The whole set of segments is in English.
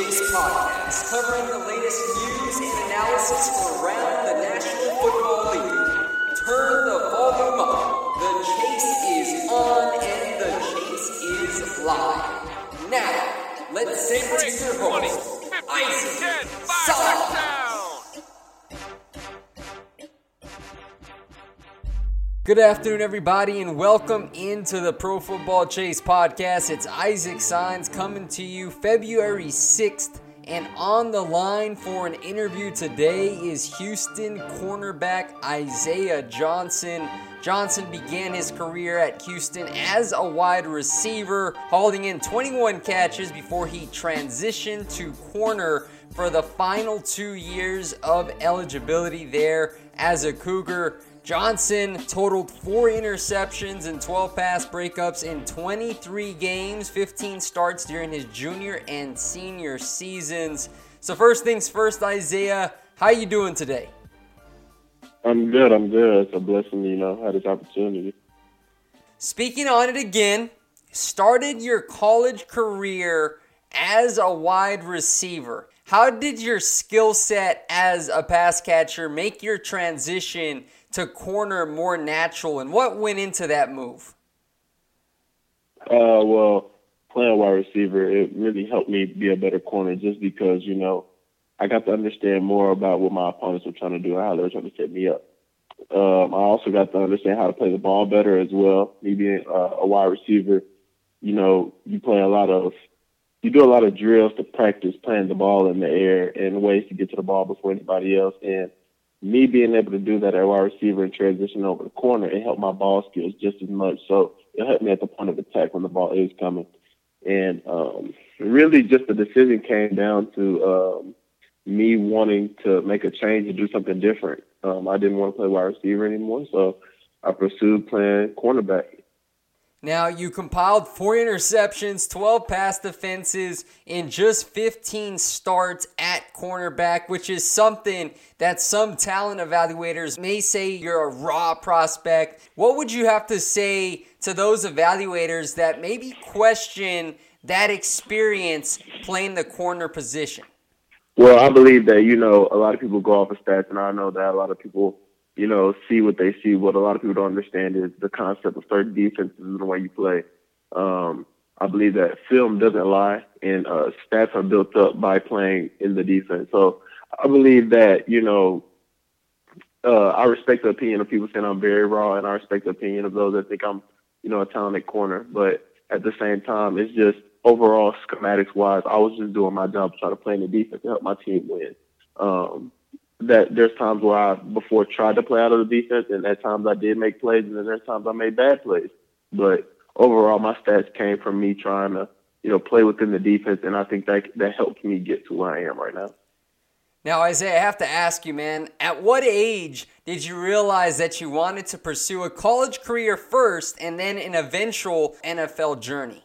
Chase Podcast, covering the latest news and analysis from around the National Football League. Turn the volume up. The chase is on and the chase is live. Now, let's send to your host, Isaac Salah. Good afternoon, everybody, and welcome into the Pro Football Chase podcast. It's Isaac Signs coming to you February 6th, and on the line for an interview today is Houston cornerback Isaiah Johnson. Johnson began his career at Houston as a wide receiver, hauling in 21 catches before he transitioned to corner for the final two years of eligibility there as a Cougar. Johnson totaled four interceptions and 12 pass breakups in 23 games, 15 starts during his junior and senior seasons. So first things first, Isaiah, how you doing today? I'm good. I'm good. It's a blessing, you know, had this opportunity. Speaking on it again, started your college career as a wide receiver. How did your skill set as a pass catcher make your transition to corner more natural, and what went into that move? Uh, well, playing a wide receiver, it really helped me be a better corner just because, you know, I got to understand more about what my opponents were trying to do and how they were trying to set me up. Um, I also got to understand how to play the ball better as well. Me being uh, a wide receiver, you know, you play a lot of, you do a lot of drills to practice playing the ball in the air and ways to get to the ball before anybody else. And me being able to do that at wide receiver and transition over the corner, it helped my ball skills just as much. So it helped me at the point of attack when the ball is coming. And um, really, just the decision came down to um, me wanting to make a change and do something different. Um, I didn't want to play wide receiver anymore, so I pursued playing cornerback. Now, you compiled four interceptions, 12 pass defenses in just 15 starts at cornerback, which is something that some talent evaluators may say you're a raw prospect. What would you have to say to those evaluators that maybe question that experience playing the corner position? Well, I believe that, you know, a lot of people go off of stats, and I know that a lot of people you know, see what they see. What a lot of people don't understand is the concept of certain defenses and the way you play. Um, I believe that film doesn't lie, and uh, stats are built up by playing in the defense. So I believe that you know, uh, I respect the opinion of people saying I'm very raw, and I respect the opinion of those that think I'm, you know, a talented corner. But at the same time, it's just overall schematics wise, I was just doing my job, trying to play in the defense to help my team win. Um, that there's times where I before tried to play out of the defense, and at times I did make plays, and then there's times I made bad plays. But overall, my stats came from me trying to, you know, play within the defense, and I think that that helped me get to where I am right now. Now, Isaiah, I have to ask you, man, at what age did you realize that you wanted to pursue a college career first and then an eventual NFL journey?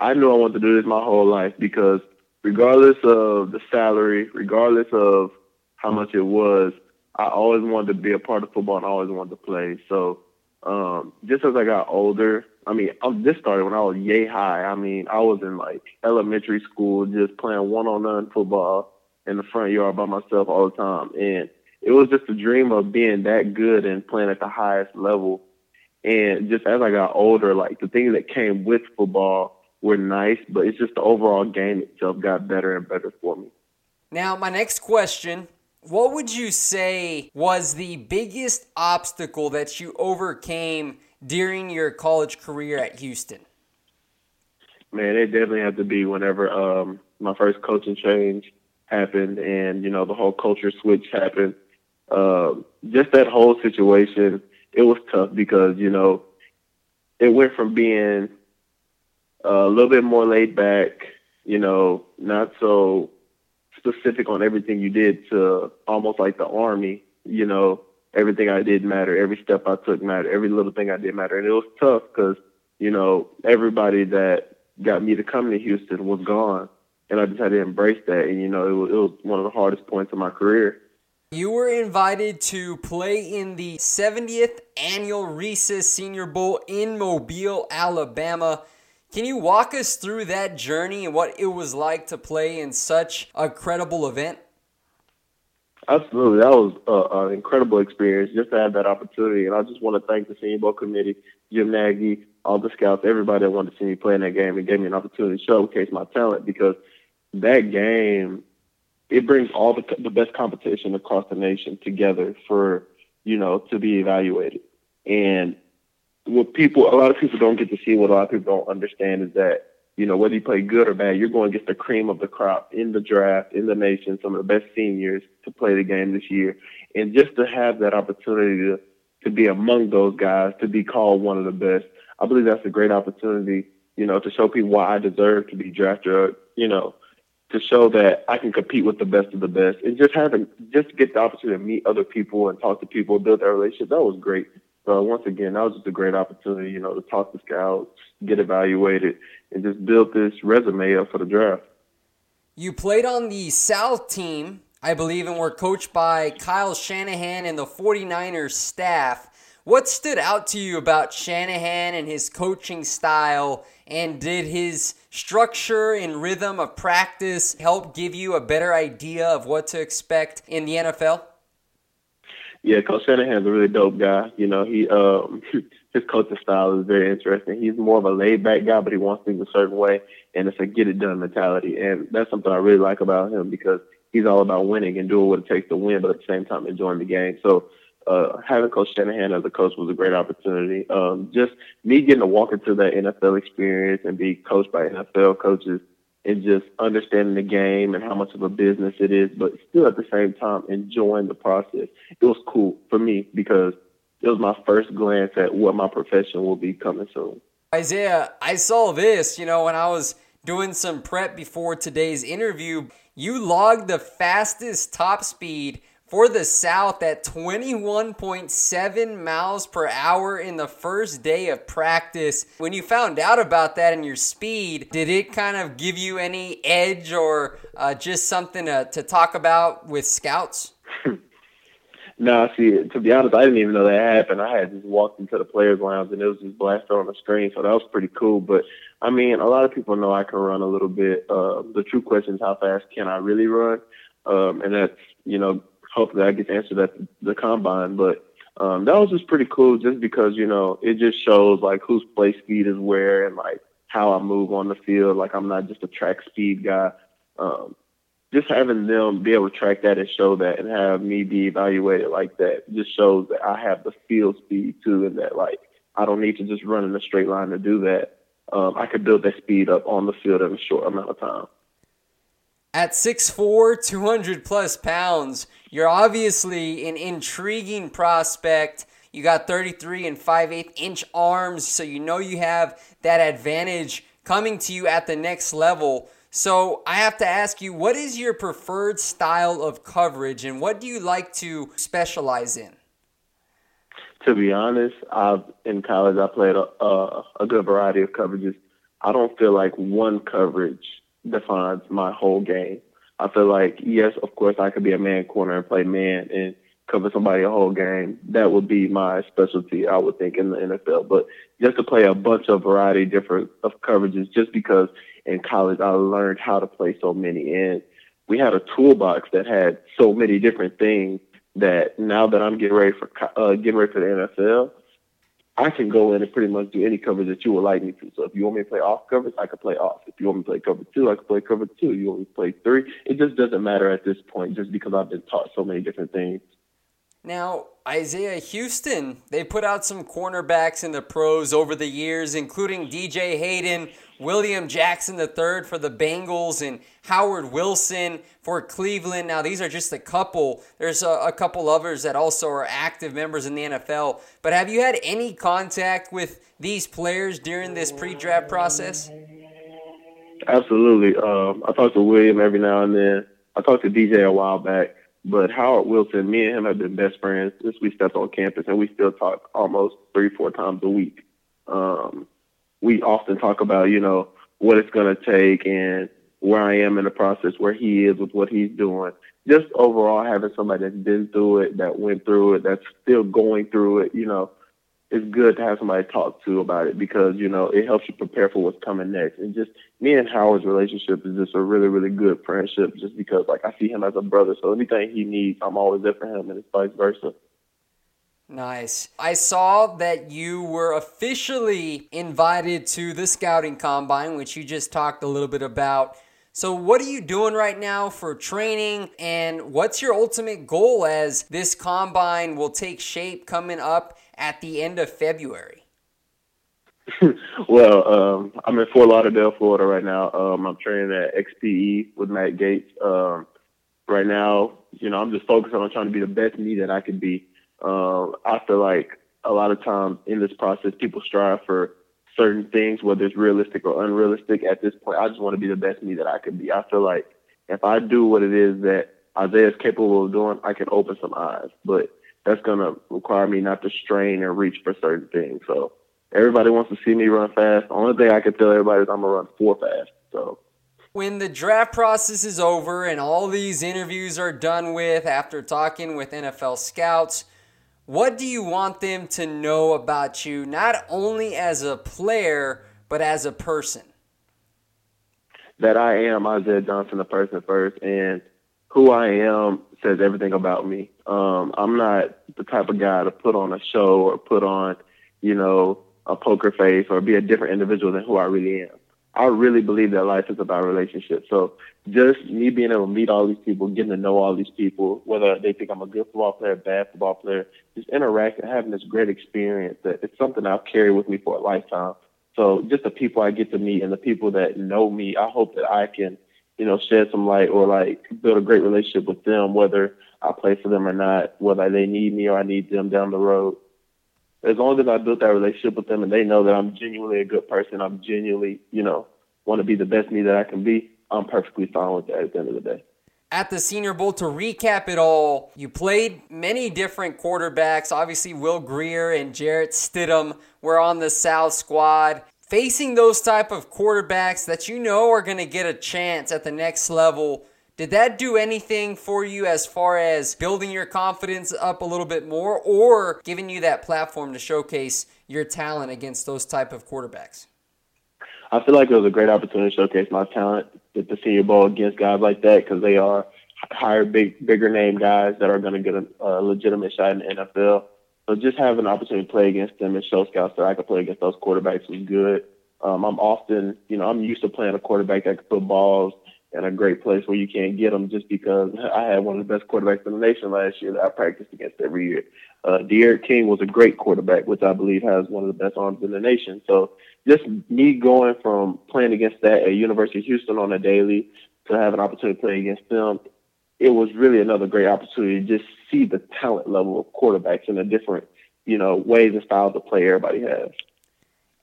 I knew I wanted to do this my whole life because regardless of the salary, regardless of how much it was, I always wanted to be a part of football and I always wanted to play. So um, just as I got older, I mean, this started when I was yay high. I mean, I was in like elementary school just playing one on one football in the front yard by myself all the time. And it was just a dream of being that good and playing at the highest level. And just as I got older, like the things that came with football were nice, but it's just the overall game itself got better and better for me. Now, my next question what would you say was the biggest obstacle that you overcame during your college career at Houston? Man, it definitely had to be whenever um, my first coaching change happened and, you know, the whole culture switch happened. Uh, just that whole situation, it was tough because, you know, it went from being a little bit more laid back, you know, not so specific on everything you did to almost like the army, you know, everything I did mattered, every step I took mattered, every little thing I did mattered. And it was tough because, you know, everybody that got me to come to Houston was gone. And I just had to embrace that. And, you know, it was, it was one of the hardest points of my career. You were invited to play in the 70th annual Reese's Senior Bowl in Mobile, Alabama. Can you walk us through that journey and what it was like to play in such a credible event? Absolutely. That was uh, an incredible experience just to have that opportunity. And I just want to thank the Senior Bowl committee, Jim Nagy, all the scouts, everybody that wanted to see me play in that game and gave me an opportunity to showcase my talent because that game, it brings all the, the best competition across the nation together for, you know, to be evaluated. And what people, a lot of people don't get to see, what a lot of people don't understand is that, you know, whether you play good or bad, you're going to get the cream of the crop in the draft, in the nation, some of the best seniors to play the game this year. And just to have that opportunity to, to be among those guys, to be called one of the best, I believe that's a great opportunity, you know, to show people why I deserve to be drafted, you know, to show that I can compete with the best of the best and just having, just get the opportunity to meet other people and talk to people, build that relationship. That was great. So once again, that was just a great opportunity, you know, to talk to scouts, get evaluated, and just build this resume up for the draft. You played on the South team, I believe, and were coached by Kyle Shanahan and the 49ers staff. What stood out to you about Shanahan and his coaching style? And did his structure and rhythm of practice help give you a better idea of what to expect in the NFL? Yeah, Coach Shanahan's a really dope guy. You know, he um his coaching style is very interesting. He's more of a laid back guy, but he wants things a certain way, and it's a get it done mentality. And that's something I really like about him because he's all about winning and doing what it takes to win, but at the same time enjoying the game. So uh, having Coach Shanahan as a coach was a great opportunity. Um, just me getting to walk into that NFL experience and be coached by NFL coaches and just understanding the game and how much of a business it is, but still at the same time enjoying the process. It was cool for me because it was my first glance at what my profession will be coming soon. Isaiah, I saw this, you know, when I was doing some prep before today's interview. You logged the fastest top speed for the South at 21.7 miles per hour in the first day of practice. When you found out about that and your speed, did it kind of give you any edge or uh, just something to, to talk about with scouts? no, see, to be honest, I didn't even know that happened. I had just walked into the players' lounge and it was just blasted on the screen, so that was pretty cool. But I mean, a lot of people know I can run a little bit. Uh, the true question is how fast can I really run? Um, and that's you know hopefully I get to answer that the combine. But um, that was just pretty cool, just because you know it just shows like whose play speed is where and like how I move on the field. Like I'm not just a track speed guy. Um, just having them be able to track that and show that and have me be evaluated like that just shows that I have the field speed too, and that like I don't need to just run in a straight line to do that. Um, I could build that speed up on the field in a short amount of time. At 6'4, 200 plus pounds, you're obviously an intriguing prospect. You got 33 and 5 8 inch arms, so you know you have that advantage coming to you at the next level. So I have to ask you, what is your preferred style of coverage and what do you like to specialize in? To be honest, I've in college I played a, a, a good variety of coverages. I don't feel like one coverage defines my whole game. I feel like yes, of course, I could be a man corner and play man and cover somebody a whole game. That would be my specialty, I would think, in the NFL. But just to play a bunch of variety different of coverages, just because in college, I learned how to play so many. And we had a toolbox that had so many different things that now that I'm getting ready for uh, getting ready for the NFL, I can go in and pretty much do any coverage that you would like me to. So if you want me to play off covers, I can play off. If you want me to play cover two, I can play cover two. You want me to play three? It just doesn't matter at this point, just because I've been taught so many different things. Now, Isaiah Houston, they put out some cornerbacks in the pros over the years, including DJ Hayden, William Jackson III for the Bengals, and Howard Wilson for Cleveland. Now, these are just a couple. There's a, a, couple others that also are active members in the NFL. But have you had any contact with these players during this pre draft process? Absolutely. Um, I talk to William every now and then. I talked to DJ a while back. But Howard Wilson, me and him have been best friends since we stepped on campus, and we still talk almost three, four times a week. Um, we often talk about, you know, what it's going to take and where I am in the process, where he is with what he's doing. Just overall having somebody that's been through it, that went through it, that's still going through it, you know, it's good to have somebody to talk to about it because, you know, it helps you prepare for what's coming next. And just me and Howard's relationship is just a really, really good friendship just because like I see him as a brother. So anything he needs, I'm always there for him and it's vice versa. Nice. I saw that you were officially invited to the scouting combine, which you just talked a little bit about. So, what are you doing right now for training, and what's your ultimate goal as this combine will take shape coming up at the end of February? well, um, I'm in Fort Lauderdale, Florida right now. Um, I'm training at XPE with Matt Gates. Um, right now, you know, I'm just focused on trying to be the best me that I can be. Um, I feel like a lot of times in this process, people strive for certain things, whether it's realistic or unrealistic. At this point, I just want to be the best me that I can be. I feel like if I do what it is that Isaiah is capable of doing, I can open some eyes. But that's going to require me not to strain and reach for certain things. So everybody wants to see me run fast. The only thing I can tell everybody is I'm going to run four fast. So when the draft process is over and all these interviews are done with after talking with NFL scouts, what do you want them to know about you, not only as a player, but as a person? That I am Isaiah Johnson, the person first, and who I am says everything about me. Um, I'm not the type of guy to put on a show or put on, you know, a poker face or be a different individual than who I really am. I really believe that life is about relationships. So just me being able to meet all these people, getting to know all these people, whether they think I'm a good football player, bad football player, just interacting, having this great experience that it's something I'll carry with me for a lifetime. So just the people I get to meet and the people that know me, I hope that I can you know, shed some light or like build a great relationship with them, whether I play for them or not, whether they need me or I need them down the road. As long as I built that relationship with them and they know that I'm genuinely a good person, I'm genuinely, you know, want to be the best me that I can be, I'm perfectly fine with that at the end of the day. At the Senior Bowl, to recap it all, you played many different quarterbacks. Obviously, Will Grier and Jarrett Stidham were on the South squad facing those type of quarterbacks that you know are going to get a chance at the next level did that do anything for you as far as building your confidence up a little bit more or giving you that platform to showcase your talent against those type of quarterbacks? I feel like it was a great opportunity to showcase my talent at the senior bowl against guys like that because they are higher big bigger name guys that are going to get a, a legitimate shot in the nfl so just having an opportunity to play against them and show scouts that I could play against those quarterbacks was good. Um, I'm often, you know, I'm used to playing a quarterback that can put balls in a great place where you can't get them just because I had one of the best quarterbacks in the nation last year that I practiced against every year. Uh, King was a great quarterback, which I believe has one of the best arms in the nation. So just me going from playing against that at University of Houston on a daily to have an opportunity to play against them, it was really another great opportunity to just see the talent level of quarterbacks in the different, you know, ways and styles of play everybody has.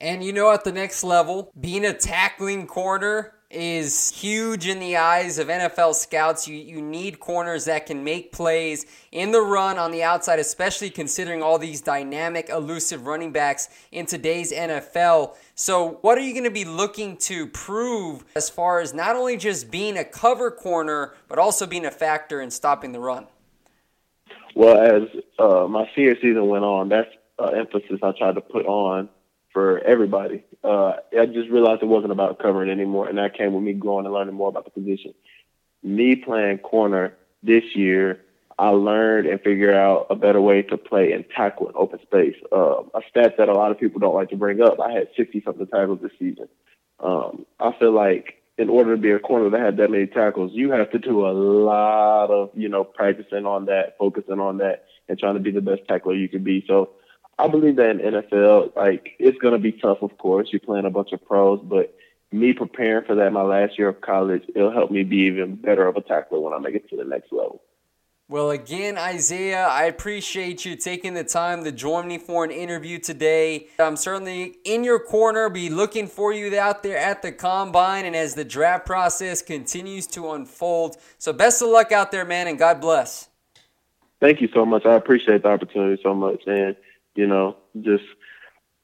And you know, at the next level, being a tackling corner is huge in the eyes of NFL scouts. You, you need corners that can make plays in the run on the outside, especially considering all these dynamic, elusive running backs in today's NFL. So, what are you going to be looking to prove as far as not only just being a cover corner, but also being a factor in stopping the run? Well, as uh, my senior season went on, that's uh, emphasis I tried to put on for everybody. Uh, I just realized it wasn't about covering anymore, and that came with me growing and learning more about the position. Me playing corner this year, I learned and figured out a better way to play and tackle in open space. Uh, a stat that a lot of people don't like to bring up. I had 60 something tackles this season. Um, I feel like in order to be a corner that had that many tackles, you have to do a lot of, you know, practicing on that, focusing on that, and trying to be the best tackler you can be. So I believe that in NFL, like it's going to be tough. Of course, you're playing a bunch of pros, but me preparing for that my last year of college, it'll help me be even better of a tackler when I make it to the next level. Well, again, Isaiah, I appreciate you taking the time to join me for an interview today. I'm certainly in your corner, be looking for you out there at the combine and as the draft process continues to unfold. So, best of luck out there, man, and God bless. Thank you so much. I appreciate the opportunity so much. And you know, just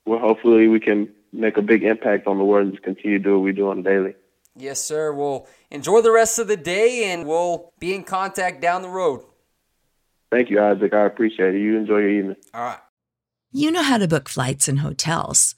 well, hopefully we can make a big impact on the world and just continue to do what we do on a daily. Yes, sir. Well, enjoy the rest of the day, and we'll be in contact down the road. Thank you, Isaac. I appreciate it. You enjoy your evening. All right. You know how to book flights and hotels.